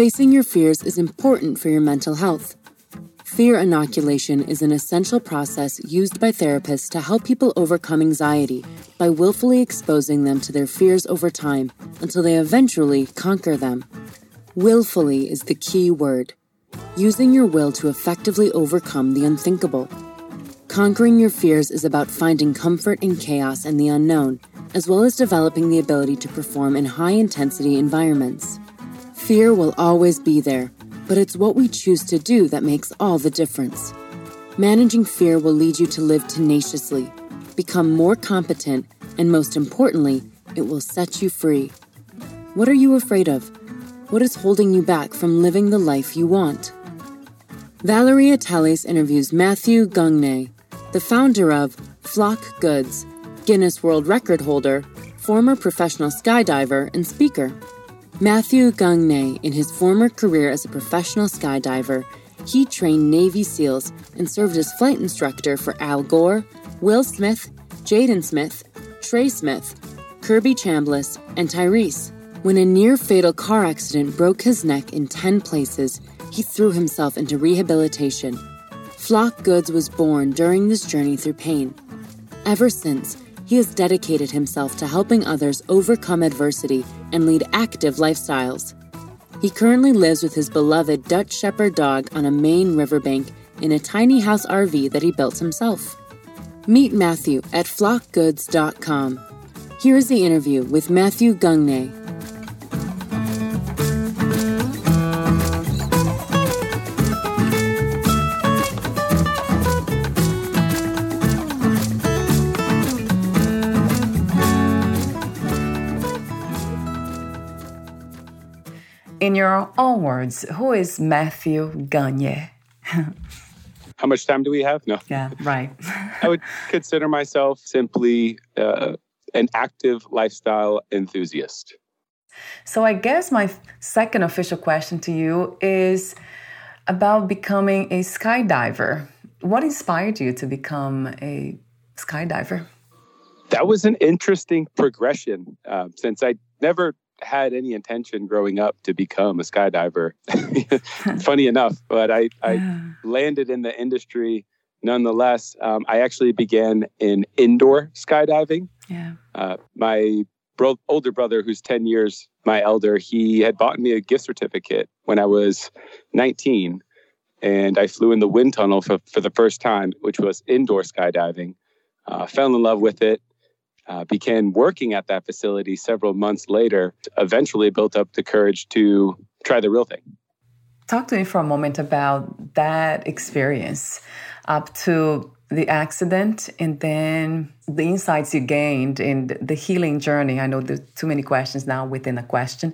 Facing your fears is important for your mental health. Fear inoculation is an essential process used by therapists to help people overcome anxiety by willfully exposing them to their fears over time until they eventually conquer them. Willfully is the key word, using your will to effectively overcome the unthinkable. Conquering your fears is about finding comfort in chaos and the unknown, as well as developing the ability to perform in high intensity environments. Fear will always be there, but it's what we choose to do that makes all the difference. Managing fear will lead you to live tenaciously, become more competent, and most importantly, it will set you free. What are you afraid of? What is holding you back from living the life you want? Valeria Teles interviews Matthew Gagne, the founder of Flock Goods, Guinness World Record holder, former professional skydiver, and speaker. Matthew Gagne, in his former career as a professional skydiver, he trained Navy SEALs and served as flight instructor for Al Gore, Will Smith, Jaden Smith, Trey Smith, Kirby Chambliss, and Tyrese. When a near fatal car accident broke his neck in 10 places, he threw himself into rehabilitation. Flock Goods was born during this journey through pain. Ever since, he has dedicated himself to helping others overcome adversity and lead active lifestyles. He currently lives with his beloved Dutch Shepherd dog on a Maine riverbank in a tiny house RV that he built himself. Meet Matthew at flockgoods.com. Here is the interview with Matthew Gagne. In your own words, who is Matthew Gagne? How much time do we have? No. Yeah, right. I would consider myself simply uh, an active lifestyle enthusiast. So, I guess my second official question to you is about becoming a skydiver. What inspired you to become a skydiver? That was an interesting progression uh, since I never had any intention growing up to become a skydiver. Funny enough, but I, I landed in the industry nonetheless. Um, I actually began in indoor skydiving. Yeah. Uh, my bro- older brother, who's 10 years my elder, he had bought me a gift certificate when I was 19. And I flew in the wind tunnel for, for the first time, which was indoor skydiving. Uh, fell in love with it uh, began working at that facility several months later, eventually built up the courage to try the real thing. Talk to me for a moment about that experience up to the accident and then the insights you gained in the healing journey. I know there's too many questions now within a question,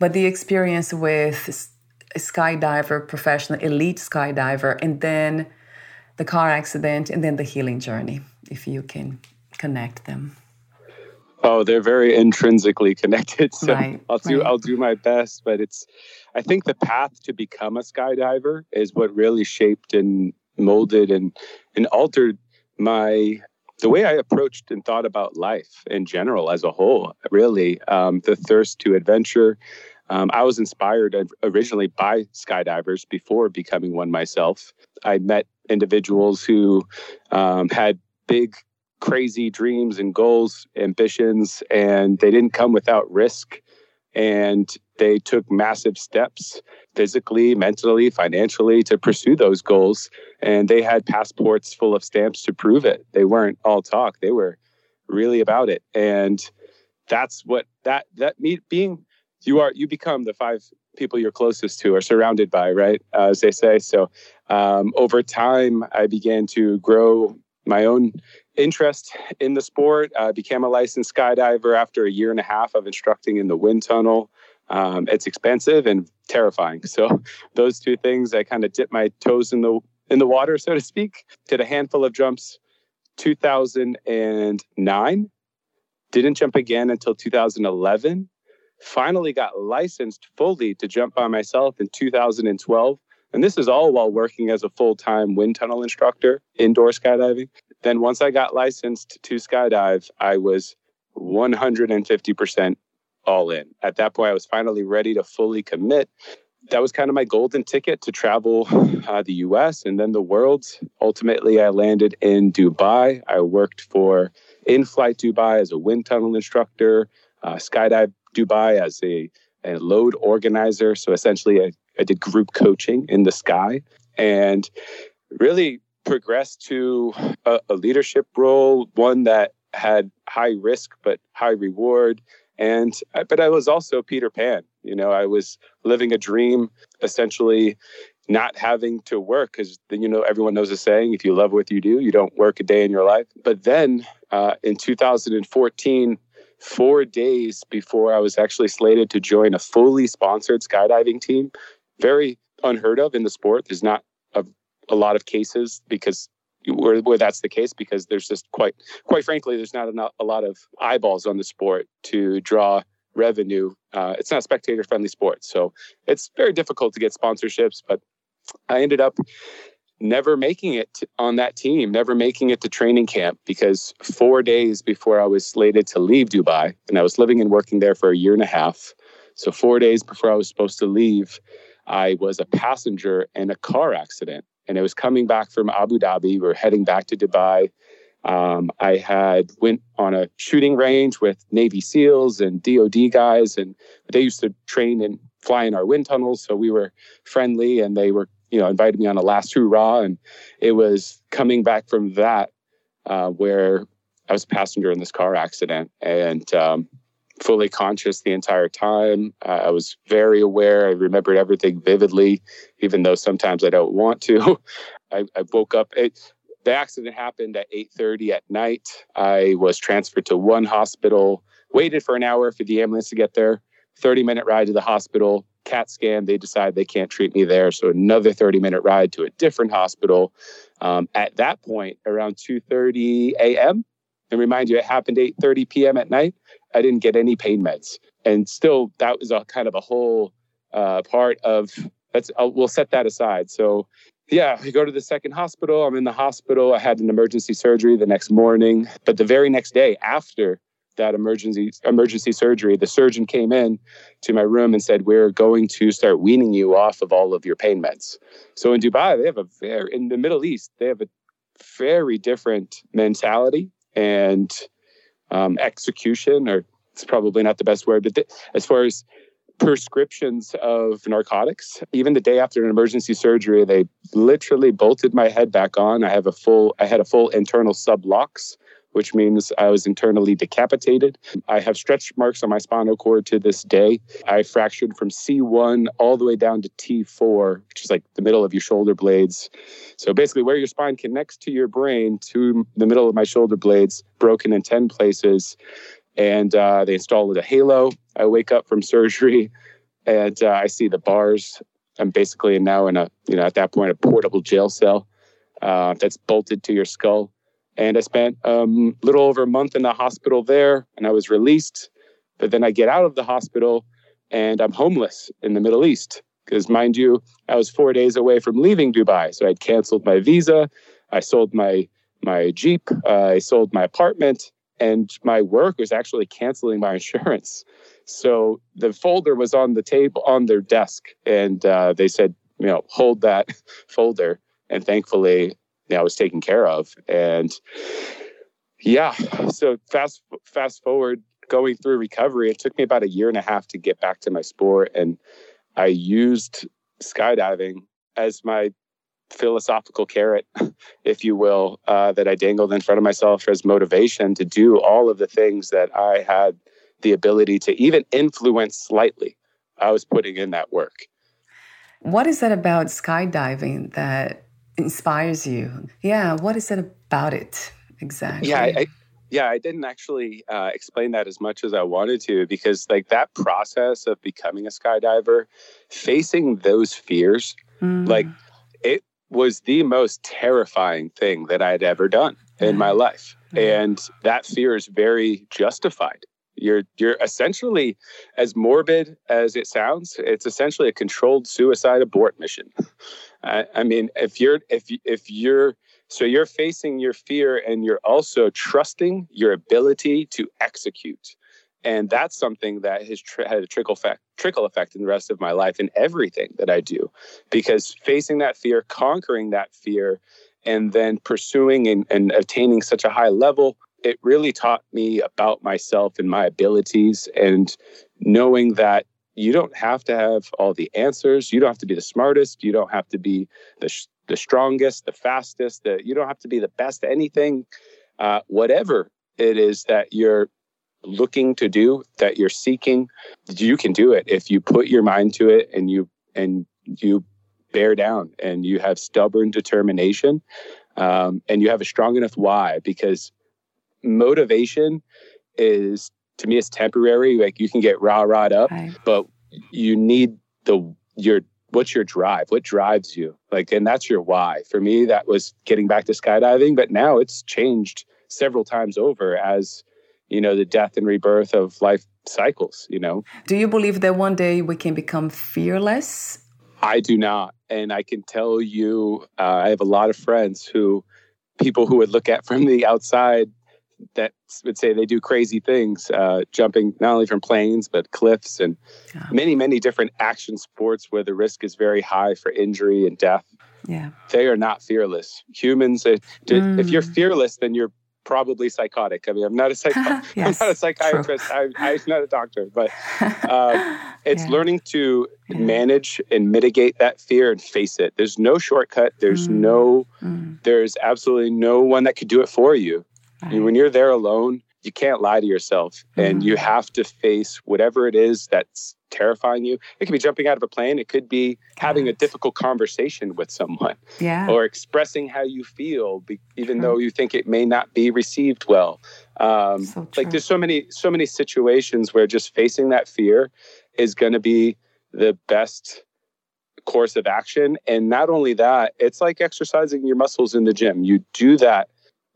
but the experience with a skydiver, professional, elite skydiver, and then the car accident, and then the healing journey, if you can connect them. Oh, they're very intrinsically connected. So right, I'll do right. I'll do my best, but it's I think the path to become a skydiver is what really shaped and molded and and altered my the way I approached and thought about life in general as a whole. Really, um, the thirst to adventure. Um, I was inspired originally by skydivers before becoming one myself. I met individuals who um, had big crazy dreams and goals, ambitions, and they didn't come without risk. And they took massive steps physically, mentally, financially to pursue those goals. And they had passports full of stamps to prove it. They weren't all talk, they were really about it. And that's what that, that me, being, you are, you become the five people you're closest to or surrounded by, right? Uh, as they say. So um, over time, I began to grow my own interest in the sport. I became a licensed skydiver after a year and a half of instructing in the wind tunnel. Um, it's expensive and terrifying. So those two things, I kind of dipped my toes in the in the water, so to speak. Did a handful of jumps. 2009. Didn't jump again until 2011. Finally got licensed fully to jump by myself in 2012. And this is all while working as a full time wind tunnel instructor, indoor skydiving. Then, once I got licensed to skydive, I was 150% all in. At that point, I was finally ready to fully commit. That was kind of my golden ticket to travel uh, the US and then the world. Ultimately, I landed in Dubai. I worked for Inflight Dubai as a wind tunnel instructor, uh, Skydive Dubai as a, a load organizer. So essentially, I, I did group coaching in the sky and really progressed to a, a leadership role, one that had high risk but high reward. And but i was also peter pan. You know i was living a dream essentially not having to work because then you know everyone knows the saying if you love what you do you don't work a day in your life. But then uh, in 2014 four days before i was actually slated to join a fully sponsored skydiving team very unheard of in the sport there's not a, lot of cases because where, where that's the case because there's just quite quite frankly there's not a lot of eyeballs on the sport to draw revenue. Uh, it's not spectator friendly sport so it's very difficult to get sponsorships but i ended up never making it on that team never making it to training camp because four days before i was slated to leave dubai and i was living and working there for a year and a half so four days before i was supposed to leave i was a passenger in a car accident and it was coming back from Abu Dhabi. We were heading back to Dubai. Um, I had went on a shooting range with Navy SEALs and DoD guys, and they used to train and fly in our wind tunnels, so we were friendly. And they were, you know, invited me on a last hurrah, and it was coming back from that uh, where I was a passenger in this car accident, and um, fully conscious the entire time. Uh, I was very aware. I remembered everything vividly, even though sometimes I don't want to. I, I woke up. It, the accident happened at 8:30 at night. I was transferred to one hospital. Waited for an hour for the ambulance to get there. 30 minute ride to the hospital. CAT scan. They decide they can't treat me there, so another 30 minute ride to a different hospital. Um, at that point, around 2:30 a.m. And remind you, it happened 8:30 p.m. at night. I didn't get any pain meds. And still, that was a kind of a whole uh, part of that's, I'll, we'll set that aside. So, yeah, we go to the second hospital. I'm in the hospital. I had an emergency surgery the next morning. But the very next day after that emergency emergency surgery, the surgeon came in to my room and said, "We're going to start weaning you off of all of your pain meds." So in Dubai, they have a very in the Middle East, they have a very different mentality and um, execution, or it's probably not the best word, but th- as far as prescriptions of narcotics, even the day after an emergency surgery, they literally bolted my head back on. I have a full, I had a full internal sublux which means I was internally decapitated. I have stretch marks on my spinal cord to this day. I fractured from C1 all the way down to T4, which is like the middle of your shoulder blades. So basically, where your spine connects to your brain to the middle of my shoulder blades, broken in 10 places. And uh, they installed a halo. I wake up from surgery and uh, I see the bars. I'm basically now in a, you know, at that point, a portable jail cell uh, that's bolted to your skull. And I spent a um, little over a month in the hospital there and I was released. But then I get out of the hospital and I'm homeless in the Middle East. Because, mind you, I was four days away from leaving Dubai. So I'd canceled my visa. I sold my, my Jeep. Uh, I sold my apartment. And my work was actually canceling my insurance. So the folder was on the table, on their desk. And uh, they said, you know, hold that folder. And thankfully, you know, I was taken care of. And Yeah. So fast fast forward going through recovery, it took me about a year and a half to get back to my sport. And I used skydiving as my philosophical carrot, if you will, uh, that I dangled in front of myself as motivation to do all of the things that I had the ability to even influence slightly. I was putting in that work. What is that about skydiving that inspires you? Yeah, what is it about it exactly? Yeah, I, yeah, I didn't actually uh, explain that as much as I wanted to because, like, that process of becoming a skydiver, facing those fears, mm. like, it was the most terrifying thing that I'd ever done in my life. And that fear is very justified. You're you're essentially as morbid as it sounds. It's essentially a controlled suicide abort mission. I, I mean, if you're if if you're so you're facing your fear and you're also trusting your ability to execute. And that's something that has tr- had a trickle effect, trickle effect in the rest of my life in everything that I do. Because facing that fear, conquering that fear, and then pursuing and, and attaining such a high level, it really taught me about myself and my abilities and knowing that you don't have to have all the answers. You don't have to be the smartest. You don't have to be the, sh- the strongest, the fastest. The, you don't have to be the best at anything. Uh, whatever it is that you're looking to do, that you're seeking, you can do it if you put your mind to it and you and you bear down and you have stubborn determination um, and you have a strong enough why because motivation is to me it's temporary. Like you can get rah rah up right. but you need the your what's your drive? What drives you? Like and that's your why. For me that was getting back to skydiving but now it's changed several times over as you know the death and rebirth of life cycles you know? Do you believe that one day we can become fearless? I do not. And i can tell you uh, i have a lot of friends who people who would look at from the outside that would say they do crazy things, uh, jumping not only from planes but cliffs and many many different action sports where the risk is very high for injury and death. Yeah, they are not fearless. Humans, if, mm. if you're mm. fearless, then you're probably psychotic. I mean, I'm not a psych- yes, I'm not a psychiatrist. I, am not a doctor, but uh, it's yeah. learning to yeah. manage and mitigate that fear and face it. There's no shortcut. There's mm. no. Mm. There's absolutely no one that could do it for you. Right. When you're there alone, you can't lie to yourself mm-hmm. and you have to face whatever it is that's terrifying you. It could be jumping out of a plane, it could be having a difficult conversation with someone yeah. or expressing how you feel even true. though you think it may not be received well. Um, so like there's so many so many situations where just facing that fear is going to be the best course of action and not only that, it's like exercising your muscles in the gym. You do that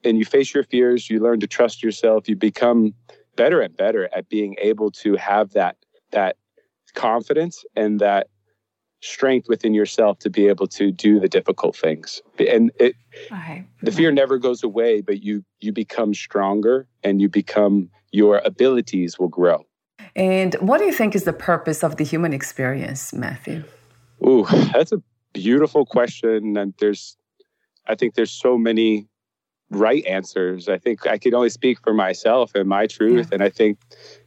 and you face your fears, you learn to trust yourself, you become better and better at being able to have that that confidence and that strength within yourself to be able to do the difficult things. And it right. the fear never goes away but you you become stronger and you become your abilities will grow. And what do you think is the purpose of the human experience matthew? Ooh, that's a beautiful question and there's i think there's so many right answers. I think I could only speak for myself and my truth. Yeah. And I think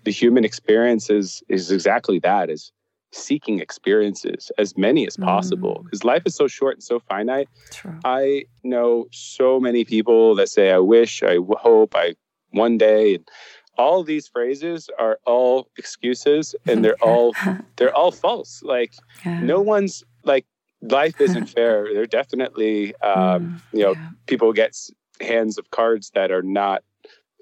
the human experience is is exactly that is seeking experiences as many as possible because mm. life is so short and so finite. True. I know so many people that say I wish, I hope, I one day and all these phrases are all excuses and they're all they're all false. Like yeah. no one's like life isn't fair. They're definitely um, mm, you know yeah. people get hands of cards that are not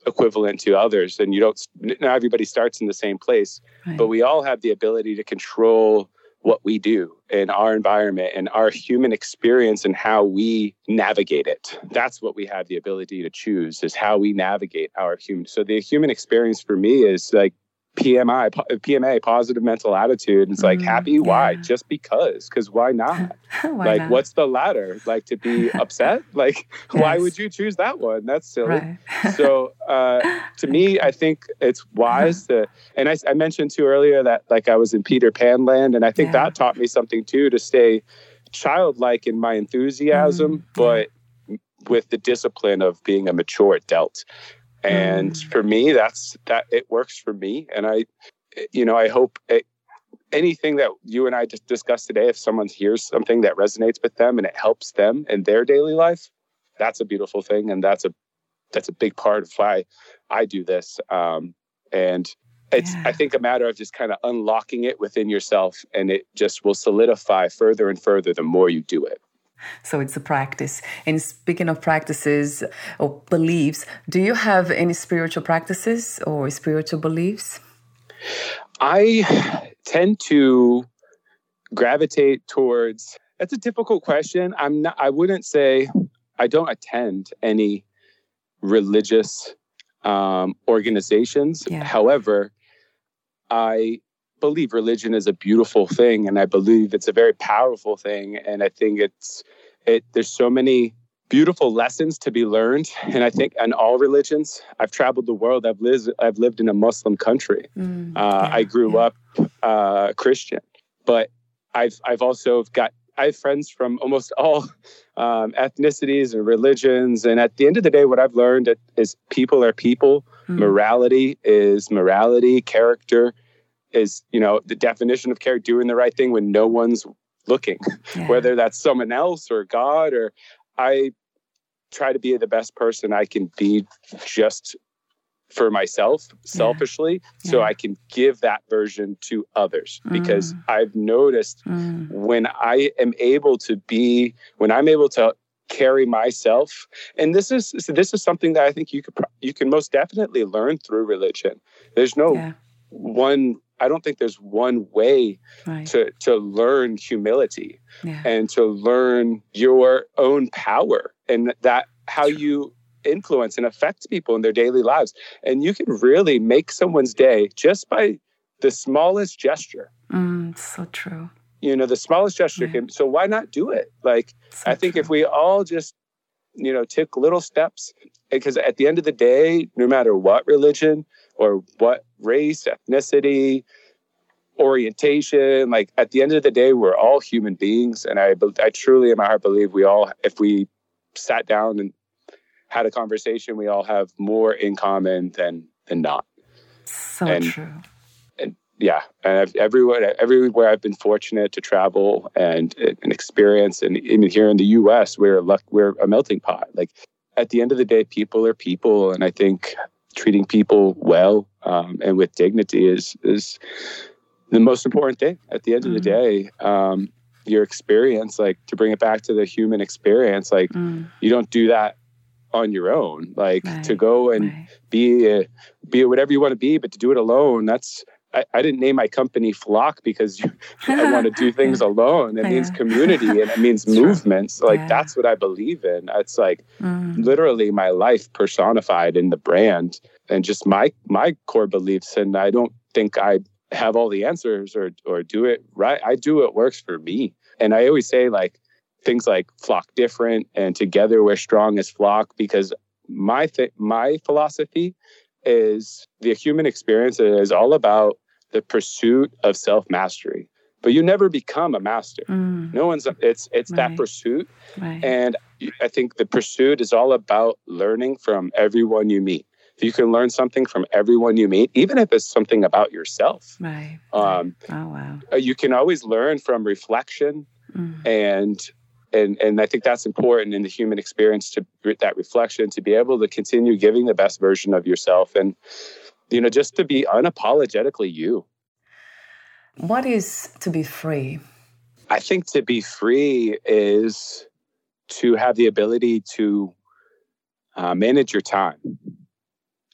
equivalent to others and you don't not everybody starts in the same place right. but we all have the ability to control what we do in our environment and our human experience and how we navigate it that's what we have the ability to choose is how we navigate our human so the human experience for me is like PMI, PMA, positive mental attitude. It's like mm, happy. Yeah. Why? Just because. Because why not? why like, not? what's the latter? Like to be upset? Like, yes. why would you choose that one? That's silly. Right. so, uh, to me, I think it's wise to. And I, I, mentioned too earlier that like I was in Peter Pan land, and I think yeah. that taught me something too to stay childlike in my enthusiasm, mm, but with the discipline of being a mature adult And mm. for me, that's that it works for me. And I, you know, I hope it, anything that you and I just discussed today, if someone hears something that resonates with them and it helps them in their daily life, that's a beautiful thing. And that's a, that's a big part of why I do this. Um, and it's, yeah. I think, a matter of just kind of unlocking it within yourself and it just will solidify further and further the more you do it. So it's a practice. And speaking of practices or beliefs, do you have any spiritual practices or spiritual beliefs? I tend to gravitate towards that's a difficult question. I'm not I wouldn't say I don't attend any religious um, organizations. Yeah. However, I believe religion is a beautiful thing and I believe it's a very powerful thing. And I think it's, it, there's so many beautiful lessons to be learned. And I think in all religions, I've traveled the world. I've lived, I've lived in a Muslim country. Mm, uh, yeah, I grew yeah. up uh, Christian, but I've, I've also got, I have friends from almost all um, ethnicities and religions. And at the end of the day, what I've learned is people are people. Mm. Morality is morality. Character is you know the definition of care doing the right thing when no one's looking yeah. whether that's someone else or god or i try to be the best person i can be just for myself selfishly yeah. so i can give that version to others mm. because i've noticed mm. when i am able to be when i'm able to carry myself and this is this is something that i think you could you can most definitely learn through religion there's no one I don't think there's one way right. to to learn humility yeah. and to learn your own power and that how you influence and affect people in their daily lives. And you can really make someone's day just by the smallest gesture. Mm, so true. You know, the smallest gesture yeah. can so why not do it? Like so I think true. if we all just you know took little steps because at the end of the day no matter what religion or what race, ethnicity, orientation. Like at the end of the day, we're all human beings, and I I truly in my heart believe we all, if we sat down and had a conversation, we all have more in common than than not. So and, true. And yeah, and I've, everywhere everywhere I've been fortunate to travel and and experience, and even here in the U.S., we're luck, we're a melting pot. Like at the end of the day, people are people, and I think treating people well um, and with dignity is is the most important thing at the end mm. of the mm. day. Um, your experience, like to bring it back to the human experience, like mm. you don't do that on your own. Like right. to go and right. be a, be whatever you want to be, but to do it alone, that's I, I, didn't name my company Flock because I want to do things alone. It means community and it means movements. Like yeah. that's what I believe in. It's like mm. literally my life personified in the brand and just my my core beliefs. And I don't think I have all the answers or or do it right. I do what works for me. And I always say like things like flock different and together we're strong as flock because my th- my philosophy is the human experience is all about the pursuit of self mastery. But you never become a master. Mm. No one's. It's it's right. that pursuit, right. and I think the pursuit is all about learning from everyone you meet. If you can learn something from everyone you meet, even if it's something about yourself, right? Um, oh wow! Uh, you can always learn from reflection, mm. and and and I think that's important in the human experience to that reflection to be able to continue giving the best version of yourself and you know, just to be unapologetically you. What is to be free? I think to be free is to have the ability to uh, manage your time,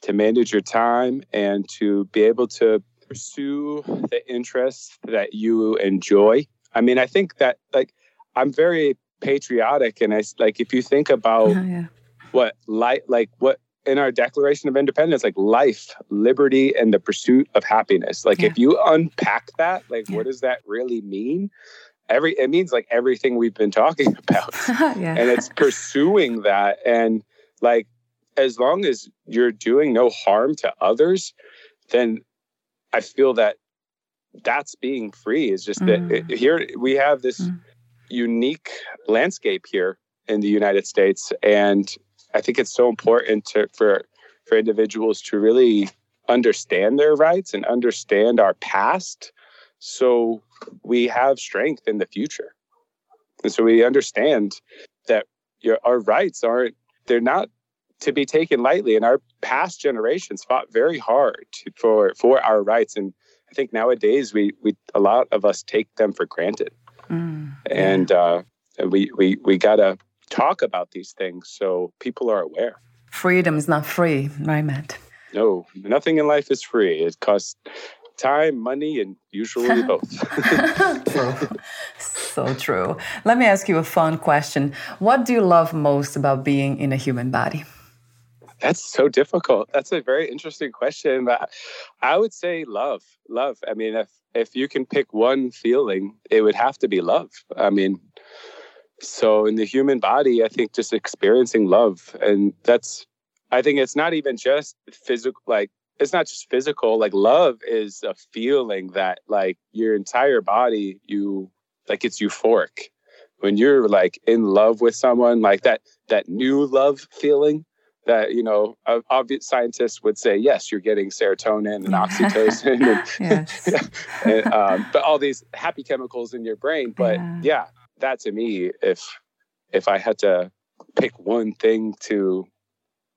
to manage your time and to be able to pursue the interests that you enjoy. I mean, I think that like I'm very patriotic and I like if you think about uh, yeah. what light like what in our Declaration of Independence, like life, liberty, and the pursuit of happiness. Like, yeah. if you unpack that, like, yeah. what does that really mean? Every it means like everything we've been talking about, yeah. and it's pursuing that. And like, as long as you're doing no harm to others, then I feel that that's being free. Is just mm. that it, here we have this mm. unique landscape here in the United States, and I think it's so important to, for for individuals to really understand their rights and understand our past so we have strength in the future. And so we understand that your, our rights aren't, they're not to be taken lightly. And our past generations fought very hard to, for, for our rights. And I think nowadays we, we, a lot of us take them for granted. Mm, and, uh, we, we, we got to talk about these things so people are aware. Freedom is not free, right, Matt? No, nothing in life is free. It costs time, money, and usually both. true. so true. Let me ask you a fun question. What do you love most about being in a human body? That's so difficult. That's a very interesting question. But I would say love. Love. I mean, if if you can pick one feeling, it would have to be love. I mean, so in the human body, I think just experiencing love, and that's. I think it's not even just physical, like it's not just physical like love is a feeling that like your entire body you like it's euphoric when you're like in love with someone like that that new love feeling that you know obvious scientists would say yes you're getting serotonin and oxytocin and, and um, but all these happy chemicals in your brain but yeah. yeah that to me if if i had to pick one thing to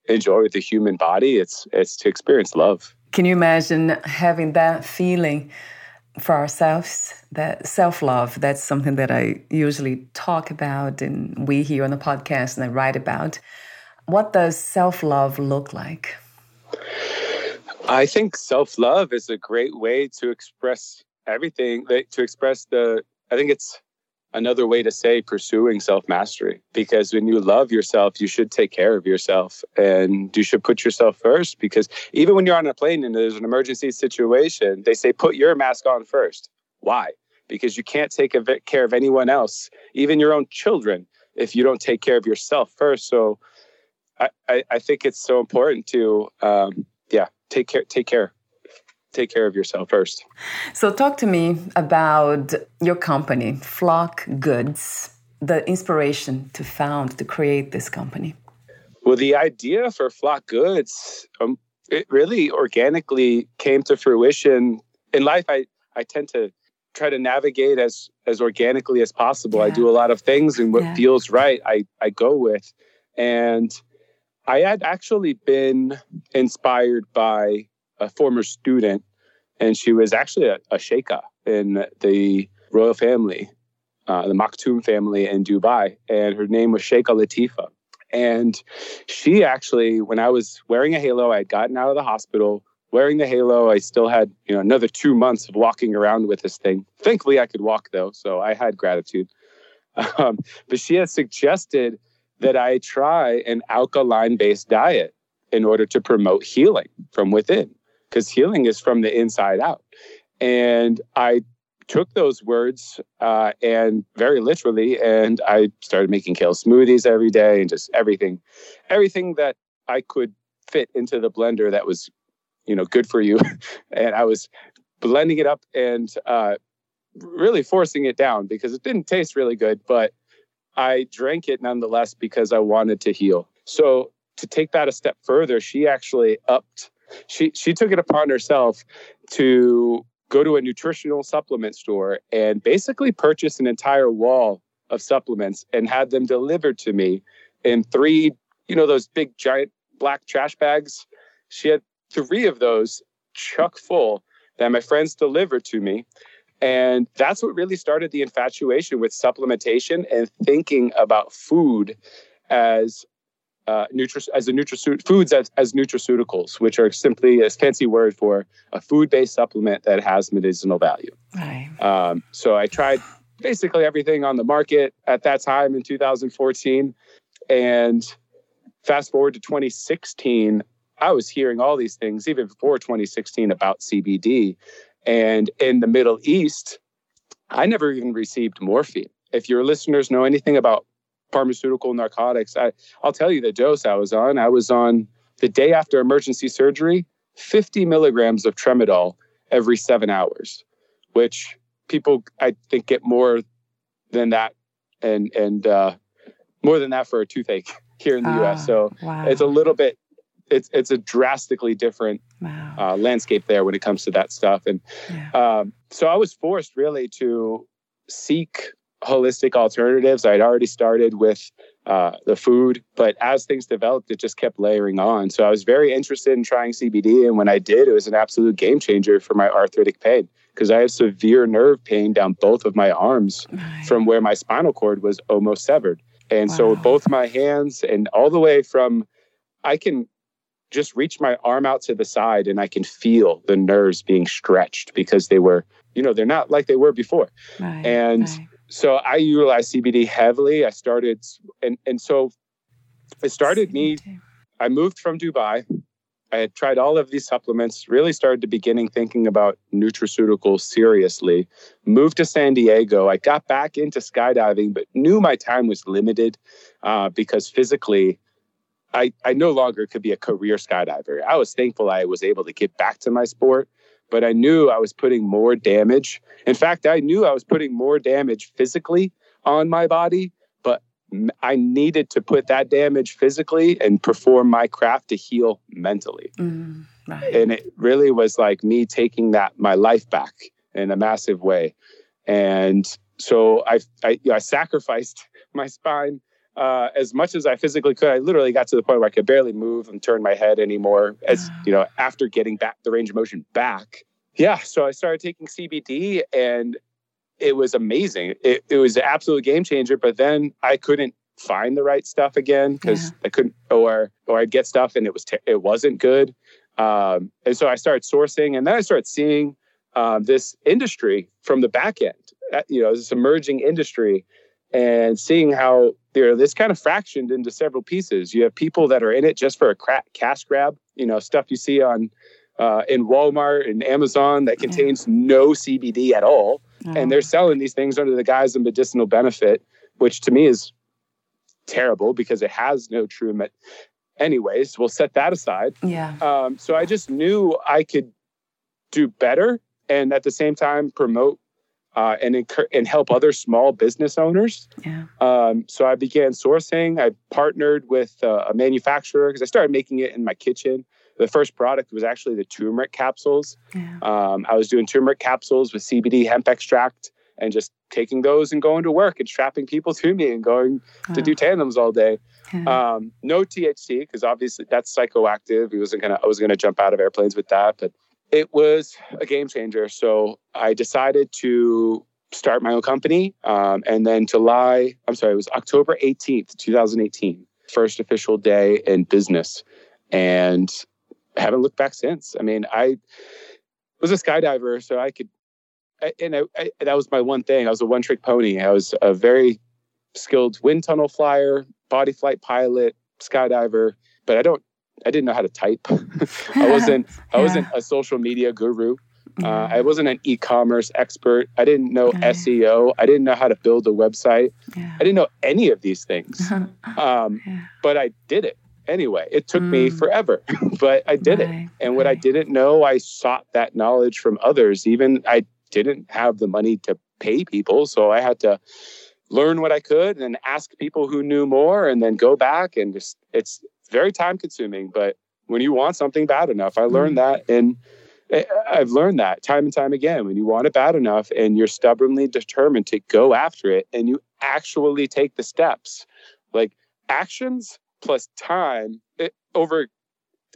enjoy with the human body. It's it's to experience love. Can you imagine having that feeling for ourselves? That self love. That's something that I usually talk about, and we here on the podcast and I write about. What does self love look like? I think self love is a great way to express everything. To express the, I think it's another way to say pursuing self mastery because when you love yourself you should take care of yourself and you should put yourself first because even when you're on a plane and there's an emergency situation they say put your mask on first. Why? Because you can't take care of anyone else even your own children if you don't take care of yourself first. So i, I, I think it's so important to um, yeah take care take care take care of yourself first. So, talk to me about your company, Flock Goods, the inspiration to found, to create this company. Well, the idea for Flock Goods, um, it really organically came to fruition. In life, I, I tend to try to navigate as as organically as possible. Yeah. I do a lot of things, and what yeah. feels right, I I go with. And I had actually been inspired by a former student, and she was actually a, a sheikha in the royal family, uh, the Maktoum family in Dubai, and her name was Sheikha Latifa. And she actually, when I was wearing a halo, I had gotten out of the hospital. Wearing the halo, I still had you know another two months of walking around with this thing. Thankfully, I could walk though, so I had gratitude. Um, but she had suggested that I try an alkaline-based diet in order to promote healing from within because healing is from the inside out. And I took those words uh, and very literally, and I started making kale smoothies every day and just everything, everything that I could fit into the blender that was, you know, good for you. and I was blending it up and uh, really forcing it down because it didn't taste really good, but I drank it nonetheless because I wanted to heal. So to take that a step further, she actually upped she she took it upon herself to go to a nutritional supplement store and basically purchase an entire wall of supplements and had them delivered to me in three, you know, those big giant black trash bags. She had three of those chuck full that my friends delivered to me. And that's what really started the infatuation with supplementation and thinking about food as uh, nutri- as a nutraceut- foods as, as nutraceuticals, which are simply a fancy word for a food-based supplement that has medicinal value. Right. Um, so I tried basically everything on the market at that time in 2014, and fast forward to 2016, I was hearing all these things even before 2016 about CBD, and in the Middle East, I never even received morphine. If your listeners know anything about pharmaceutical narcotics. I, I'll tell you the dose I was on. I was on the day after emergency surgery, 50 milligrams of tramadol every seven hours, which people I think get more than that and and uh, more than that for a toothache here in the U.S. Ah, so wow. it's a little bit it's it's a drastically different wow. uh, landscape there when it comes to that stuff. And yeah. um, so I was forced really to seek holistic alternatives. I'd already started with uh, the food, but as things developed, it just kept layering on. So I was very interested in trying CBD, and when I did, it was an absolute game changer for my arthritic pain because I have severe nerve pain down both of my arms right. from where my spinal cord was almost severed. And wow. so both my hands and all the way from I can just reach my arm out to the side and I can feel the nerves being stretched because they were, you know, they're not like they were before. Right, and right. So I utilize CBD heavily. I started, and, and so it started me, I moved from Dubai. I had tried all of these supplements, really started to beginning thinking about nutraceuticals seriously. Moved to San Diego. I got back into skydiving, but knew my time was limited uh, because physically, I, I no longer could be a career skydiver. I was thankful I was able to get back to my sport, but I knew I was putting more damage. In fact, I knew I was putting more damage physically on my body, but I needed to put that damage physically and perform my craft to heal mentally. Mm, right. And it really was like me taking that my life back in a massive way. And so I I, you know, I sacrificed my spine uh, as much as I physically could. I literally got to the point where I could barely move and turn my head anymore. As you know, after getting back the range of motion back, yeah. So I started taking CBD, and it was amazing. It, it was an absolute game changer. But then I couldn't find the right stuff again because yeah. I couldn't, or or I'd get stuff and it was it wasn't good. Um, and so I started sourcing, and then I started seeing um, this industry from the back end. Uh, you know, this emerging industry and seeing how know this kind of fractioned into several pieces. You have people that are in it just for a crack, cash grab, you know, stuff you see on uh, in Walmart and Amazon that contains no CBD at all, and they're selling these things under the guise of medicinal benefit, which to me is terrible because it has no true. Med- Anyways, we'll set that aside. Yeah. Um, so I just knew I could do better and at the same time promote uh, and incur- and help other small business owners. Yeah. Um, so I began sourcing. I partnered with uh, a manufacturer because I started making it in my kitchen. The first product was actually the turmeric capsules. Yeah. Um, I was doing turmeric capsules with CBD hemp extract and just taking those and going to work and strapping people to me and going oh. to do tandems all day. Yeah. Um, no THC because obviously that's psychoactive. He wasn't gonna. I was gonna jump out of airplanes with that, but it was a game changer. So I decided to start my own company. Um, and then July, I'm sorry, it was October 18th, 2018, first official day in business. And haven't looked back since. I mean, I was a skydiver, so I could, and I, I, that was my one thing. I was a one trick pony. I was a very skilled wind tunnel flyer, body flight pilot, skydiver, but I don't I didn't know how to type. I wasn't yeah. I wasn't a social media guru. Uh, I wasn't an e-commerce expert. I didn't know SEO. I didn't know how to build a website. Yeah. I didn't know any of these things. Um, yeah. But I did it anyway. It took mm. me forever, but I did right. it. And what right. I didn't know, I sought that knowledge from others. Even I didn't have the money to pay people, so I had to learn what I could and ask people who knew more, and then go back and just it's very time consuming, but when you want something bad enough, I learned mm. that and I've learned that time and time again. When you want it bad enough and you're stubbornly determined to go after it and you actually take the steps, like actions plus time it, over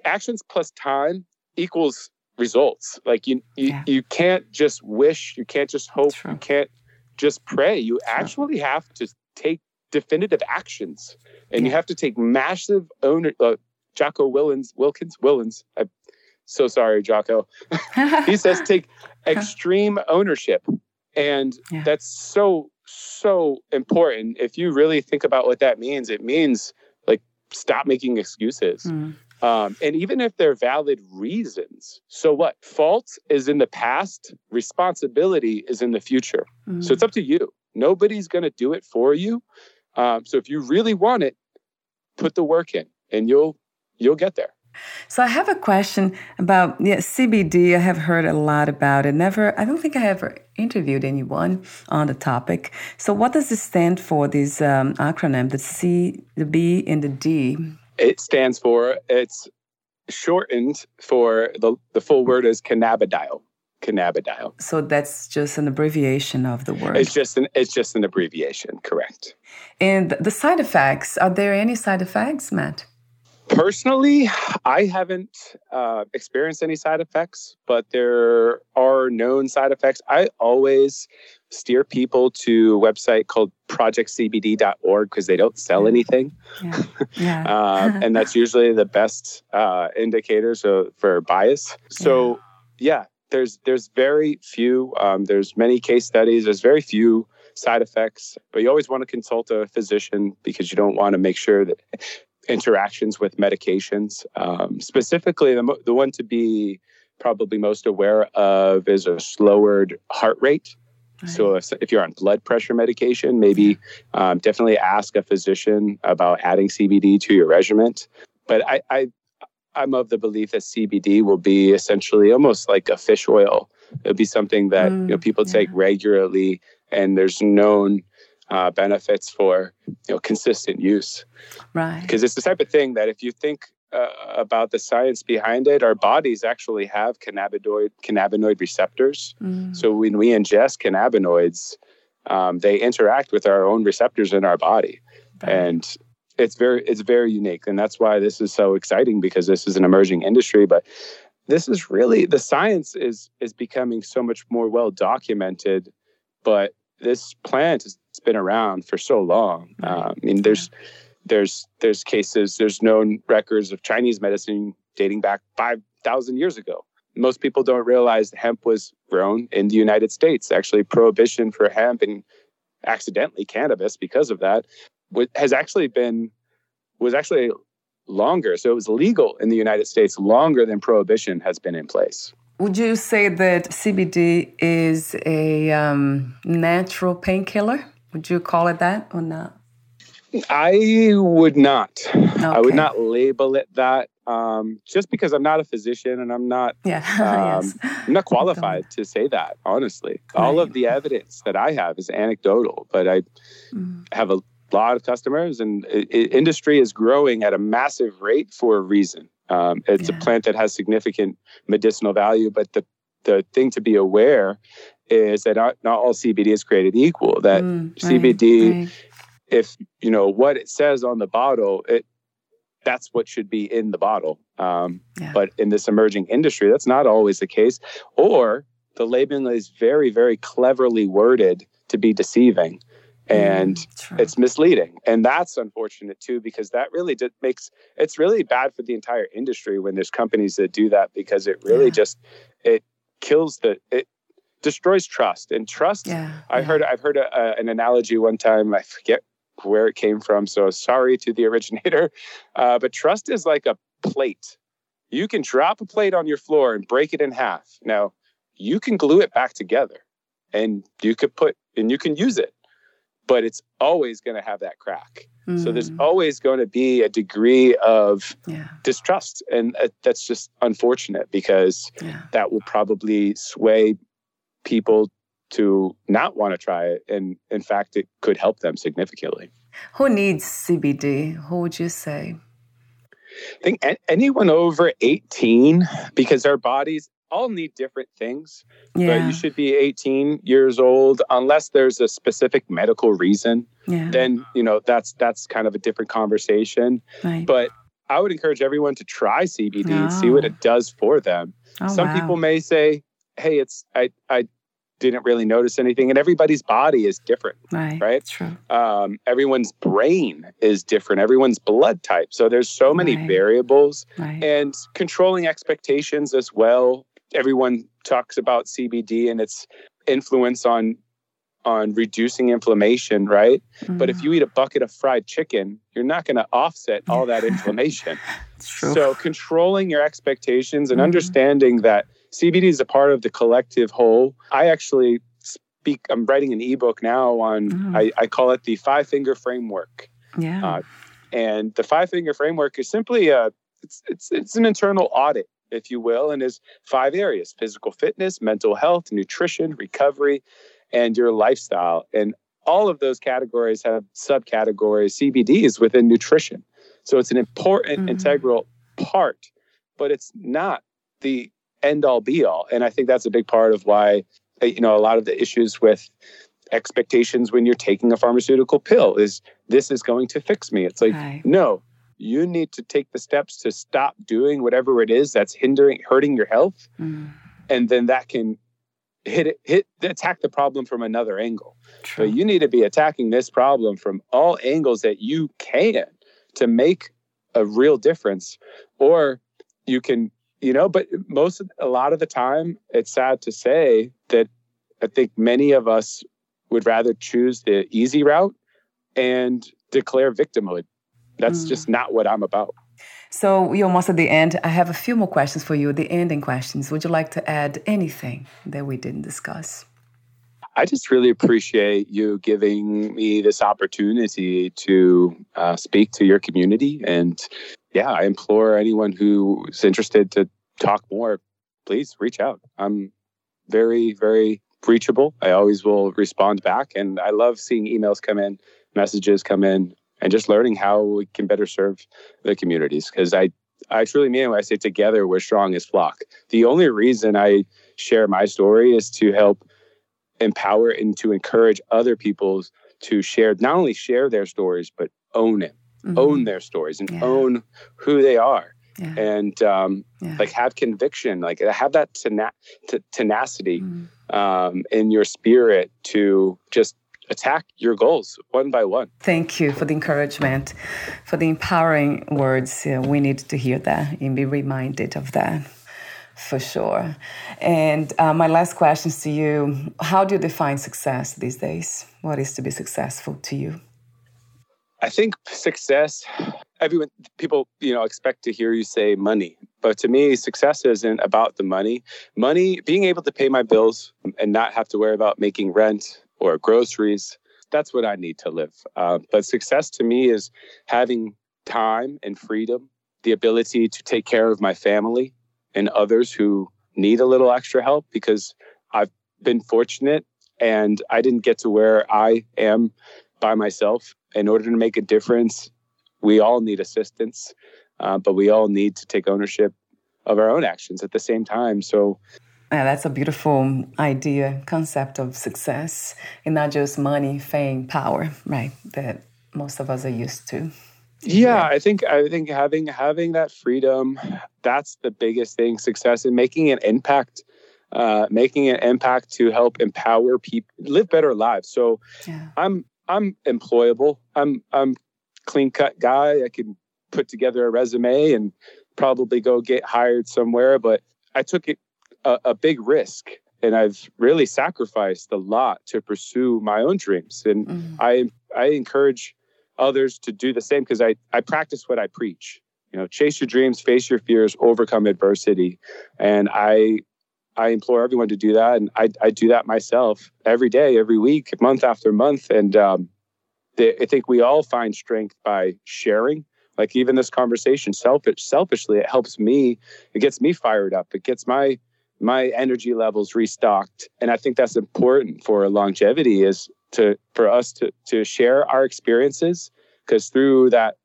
actions plus time equals results. Like you, you, yeah. you can't just wish, you can't just hope, you can't just pray. You actually have to take definitive actions and yeah. you have to take massive owner. Uh, Jocko Willens, Wilkins, Willens. I'm so sorry, Jocko. he says take extreme ownership, and yeah. that's so so important. If you really think about what that means, it means like stop making excuses. Mm. Um, and even if they're valid reasons, so what? Fault is in the past, responsibility is in the future. Mm. So it's up to you. Nobody's going to do it for you. Um, so if you really want it, put the work in, and you'll you'll get there. So I have a question about yeah, CBD. I have heard a lot about it. Never, I don't think I ever interviewed anyone on the topic. So what does it stand for? This um, acronym, the C, the B, and the D. It stands for it's shortened for the, the full word is cannabidiol. Cannabidiol. So that's just an abbreviation of the word. It's just an it's just an abbreviation, correct. And the side effects, are there any side effects, Matt? Personally, I haven't uh, experienced any side effects, but there are known side effects. I always steer people to a website called projectcbd.org because they don't sell anything. Yeah. Yeah. uh, and that's usually the best uh, indicator so, for bias. So, yeah. yeah, there's there's very few. Um, there's many case studies. There's very few side effects, but you always want to consult a physician because you don't want to make sure that interactions with medications. Um, specifically, the, the one to be probably most aware of is a slowered heart rate. Right. So, if, if, you're on blood pressure medication, maybe um, definitely ask a physician about adding CBD to your regimen. But I, I, I'm of the belief that CBD will be essentially almost like a fish oil. It'll be something that mm, you know people yeah. take regularly, and there's known uh, benefits for you know consistent use. Right. Because it's the type of thing that if you think uh, about the science behind it, our bodies actually have cannabinoid cannabinoid receptors. Mm. So when we ingest cannabinoids, um, they interact with our own receptors in our body, right. and it's very it's very unique. And that's why this is so exciting because this is an emerging industry, but. This is really the science is is becoming so much more well documented, but this plant has been around for so long. Uh, I mean, there's there's there's cases, there's known records of Chinese medicine dating back five thousand years ago. Most people don't realize hemp was grown in the United States. Actually, prohibition for hemp and accidentally cannabis because of that has actually been was actually longer. So it was legal in the United States longer than prohibition has been in place. Would you say that CBD is a um, natural painkiller? Would you call it that or not? I would not. Okay. I would not label it that. Um, just because I'm not a physician and I'm not, yeah. um, yes. I'm not qualified to say that. Honestly, right. all of the evidence that I have is anecdotal, but I mm. have a lot of customers, and it, it, industry is growing at a massive rate for a reason. Um, it's yeah. a plant that has significant medicinal value, but the the thing to be aware is that not, not all CBD is created equal. That mm, CBD, right, right. if you know what it says on the bottle, it that's what should be in the bottle. Um, yeah. But in this emerging industry, that's not always the case. Or the labeling is very, very cleverly worded to be deceiving and mm, it's misleading. And that's unfortunate too because that really makes it's really bad for the entire industry when there's companies that do that because it really yeah. just it kills the it destroys trust. And trust yeah, i yeah. heard i've heard a, a, an analogy one time i forget where it came from so sorry to the originator. Uh, but trust is like a plate. You can drop a plate on your floor and break it in half. Now you can glue it back together and you could put and you can use it but it's always going to have that crack. Mm. So there's mm. always going to be a degree of yeah. distrust. And uh, that's just unfortunate because yeah. that will probably sway people to not want to try it. And in fact, it could help them significantly. Who needs CBD? Who would you say? I think anyone over 18, because our bodies, all need different things. Yeah. But you should be 18 years old unless there's a specific medical reason. Yeah. Then, you know, that's that's kind of a different conversation. Right. But I would encourage everyone to try CBD oh. and see what it oh. does for them. Oh, Some wow. people may say, "Hey, it's I I didn't really notice anything." And everybody's body is different, right? Right. True. Um, everyone's brain is different. Everyone's blood type. So there's so many right. variables, right. and controlling expectations as well everyone talks about CBD and its influence on on reducing inflammation, right? Mm. But if you eat a bucket of fried chicken, you're not going to offset all that inflammation. so controlling your expectations and mm. understanding that CBD is a part of the collective whole. I actually speak. I'm writing an ebook now on. Mm. I, I, call it the five finger framework. Yeah. Uh, and the five finger framework is simply a. It's it's it's an internal audit if you will, and is five areas physical fitness, mental health, nutrition, recovery, and your lifestyle. And all of those categories have subcategories. CBD is within nutrition. So it's an important, mm-hmm. integral part but it's not the end all be all. And I think that's a big part of why, uh, you know, a lot of the issues with expectations when you're taking a pharmaceutical pill is this is going to fix me. It's like, right. no, you need to take the steps to stop doing whatever it is that's hindering, hurting your health. Mm. And then that can hit it, hit attack the problem from another angle. True. But you need to be attacking this problem from all angles that you can to make a real difference. Or you can, you know, but most of, a lot of the time, it's sad to say that I think many of us would rather choose the easy route and declare victimhood. That's mm. just not what I'm about. So we're almost at the end. I have a few more questions for you, the ending questions. Would you like to add anything that we didn't discuss? I just really appreciate you giving me this opportunity to uh, speak to your community. And yeah, I implore anyone who's interested to talk more, please reach out. I'm very, very reachable. I always will respond back. And I love seeing emails come in, messages come in, and just learning how we can better serve the communities. Because I, I truly mean when I say together we're strong as flock. The only reason I share my story is to help empower and to encourage other people to share, not only share their stories, but own it, mm-hmm. own their stories and yeah. own who they are. Yeah. And um, yeah. like have conviction, like have that tena- t- tenacity mm. um, in your spirit to just attack your goals one by one. Thank you for the encouragement, for the empowering words. Yeah, we need to hear that and be reminded of that for sure. And uh, my last question to you How do you define success these days? What is to be successful to you? I think success, everyone, people, you know, expect to hear you say money. But to me, success isn't about the money. Money, being able to pay my bills and not have to worry about making rent or groceries. That's what I need to live. Uh, but success to me is having time and freedom, the ability to take care of my family and others who need a little extra help because I've been fortunate and I didn't get to where I am by myself. In order to make a difference, we all need assistance, uh, but we all need to take ownership of our own actions at the same time. So yeah, that's a beautiful idea, concept of success, and not just money, fame, power, right? That most of us are used to. Yeah, I think I think having having that freedom, that's the biggest thing. Success and making an impact, uh, making an impact to help empower people live better lives. So, yeah. I'm I'm employable. I'm I'm clean cut guy. I can put together a resume and probably go get hired somewhere. But I took it a, a big risk and I've really sacrificed a lot to pursue my own dreams. And mm-hmm. I I encourage others to do the same because I, I practice what I preach. You know, chase your dreams, face your fears, overcome adversity. And I I implore everyone to do that. And I, I do that myself every day, every week, month after month. And um, they, I think we all find strength by sharing. Like even this conversation, selfish, selfishly, it helps me. It gets me fired up. It gets my my energy levels restocked. And i think that's important for longevity is to for us to to share our experiences because through that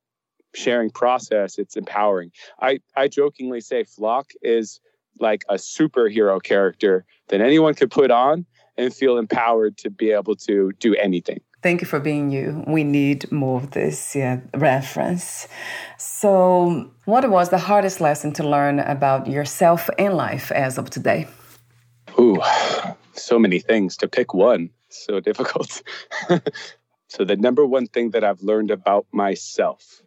sharing process it's empowering. I i jokingly say flock is like a superhero character that anyone could put on and feel empowered to be able to do anything Thank you for being you. We need more of this yeah, reference. So, what was the hardest lesson to learn about yourself and life as of today? Ooh, so many things. To pick one, so difficult. so, the number one thing that I've learned about myself,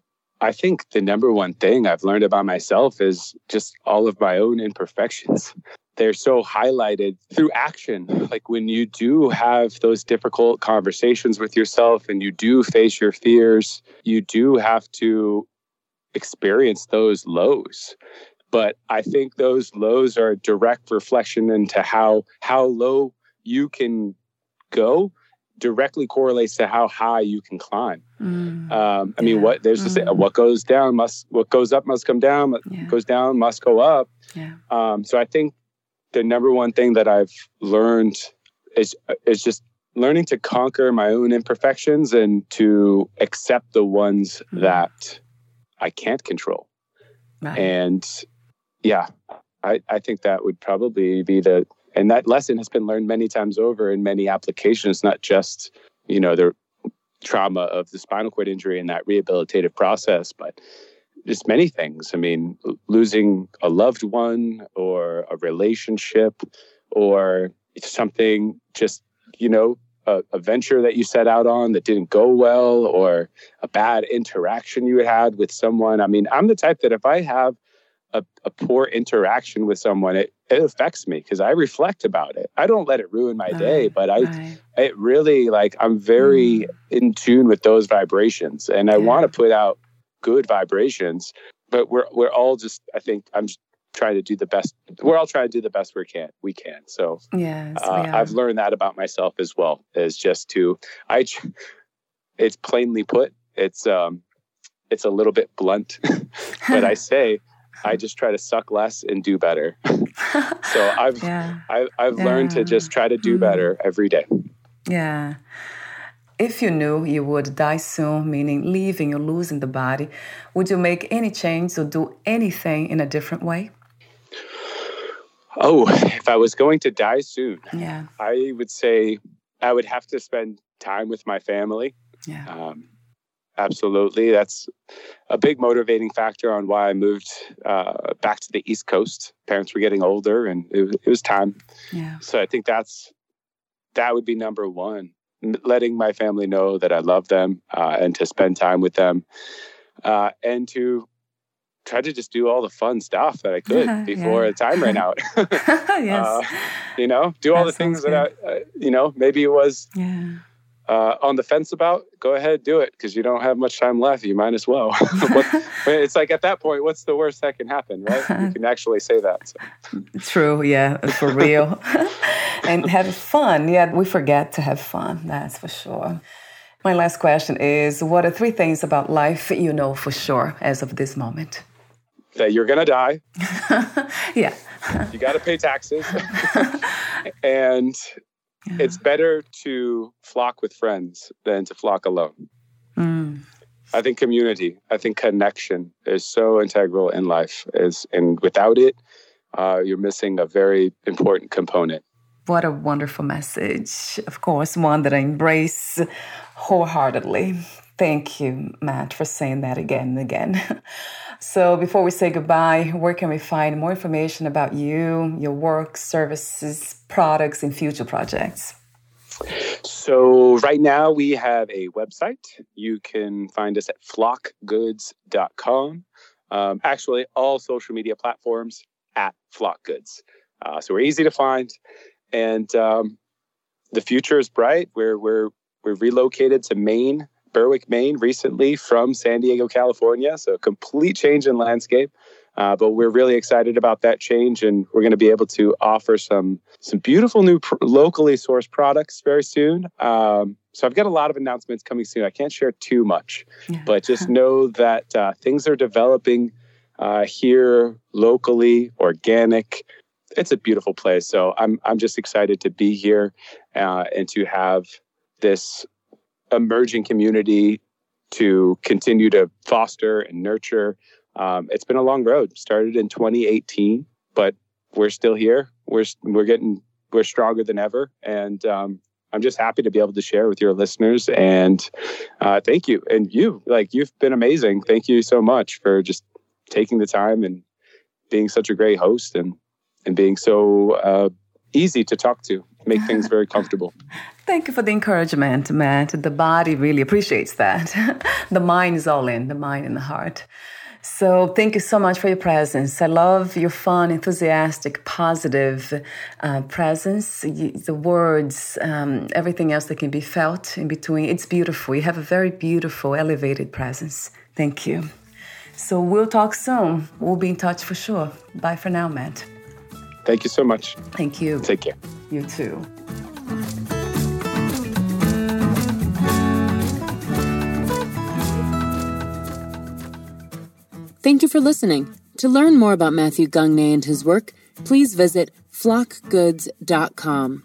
I think the number one thing I've learned about myself is just all of my own imperfections they're so highlighted through action. Like when you do have those difficult conversations with yourself and you do face your fears, you do have to experience those lows. But I think those lows are a direct reflection into how how low you can go directly correlates to how high you can climb. Mm, um, I yeah. mean, what there's mm. this, what goes down must what goes up must come down. What yeah. goes down must go up. Yeah. Um, so I think the number one thing that I've learned is is just learning to conquer my own imperfections and to accept the ones mm-hmm. that I can't control. Right. And yeah, I, I think that would probably be the and that lesson has been learned many times over in many applications, not just you know the trauma of the spinal cord injury and that rehabilitative process, but just many things. I mean, losing a loved one or a relationship or something just, you know, a, a, venture that you set out on that didn't go well or a bad interaction you had with someone. I mean, I'm the type that if I have a, a poor interaction with someone, it, it affects me because I reflect about it. I don't let it ruin my day, but I, right. it really like I'm very mm. in tune with those vibrations, and I want to put out good vibrations. But we're we're all just I think I'm trying to do the best. We're all trying to do the best we can. We can. So yes, uh, I've learned that about myself as well. Is just to I. It's plainly put. It's um, it's a little bit blunt, but I say I just try to suck less and do better. so I've yeah. I, have yeah. learned to just try to do better every day. Yeah. If you knew you would die soon, meaning leaving or losing the body, would you make any change or do anything in a different way? Oh, if I was going to die soon, yeah, I would say I would have to spend time with my family. Yeah. Um, absolutely. That's a big motivating factor on why I moved uh, back to the East Coast. Parents were getting older, and it, it was time. Yeah. So I think that's that would be number one. Letting my family know that I love them uh, and to spend time with them, uh, and to try to just do all the fun stuff that I could yeah, before yeah. the time ran out. yes. Uh, you know, do all that the things good. that I, uh, you know, maybe it was. Yeah uh, on the fence about, go ahead, do it because you don't have much time left. You might as well. what, it's like at that point, what's the worst that can happen, right? You can actually say that. So. True, yeah, for real. and have fun. Yeah, we forget to have fun. That's for sure. My last question is What are three things about life you know for sure as of this moment? That you're going to die. yeah. You got to pay taxes. and yeah. It's better to flock with friends than to flock alone. Mm. I think community, I think connection is so integral in life. Is and without it, uh, you're missing a very important component. What a wonderful message. Of course, one that I embrace wholeheartedly. Thank you, Matt, for saying that again and again. so, before we say goodbye, where can we find more information about you, your work, services, products, and future projects? So, right now we have a website. You can find us at flockgoods.com. Um, actually, all social media platforms at flockgoods. Uh, so, we're easy to find. And um, the future is bright. We're, we're, we're relocated to Maine Berwick, Maine recently from San Diego, California. So a complete change in landscape. Uh, but we're really excited about that change, and we're going to be able to offer some some beautiful new pr- locally sourced products very soon. Um, so I've got a lot of announcements coming soon. I can't share too much, yeah. but just know that uh, things are developing uh, here locally, organic. It's a beautiful place. So I'm I'm just excited to be here uh, and to have this emerging community to continue to foster and nurture. Um, it's been a long road. Started in 2018, but we're still here. We're we're getting we're stronger than ever, and um, I'm just happy to be able to share with your listeners. And uh, thank you, and you like you've been amazing. Thank you so much for just taking the time and being such a great host and and being so uh, easy to talk to, make things very comfortable. Thank you for the encouragement, Matt. The body really appreciates that. the mind is all in, the mind and the heart. So thank you so much for your presence. I love your fun, enthusiastic, positive uh, presence. The words, um, everything else that can be felt in between. It's beautiful. You have a very beautiful, elevated presence. Thank you. So we'll talk soon. We'll be in touch for sure. Bye for now, Matt. Thank you so much. Thank you. Take care. You too. Thank you for listening. To learn more about Matthew Gagne and his work, please visit flockgoods.com.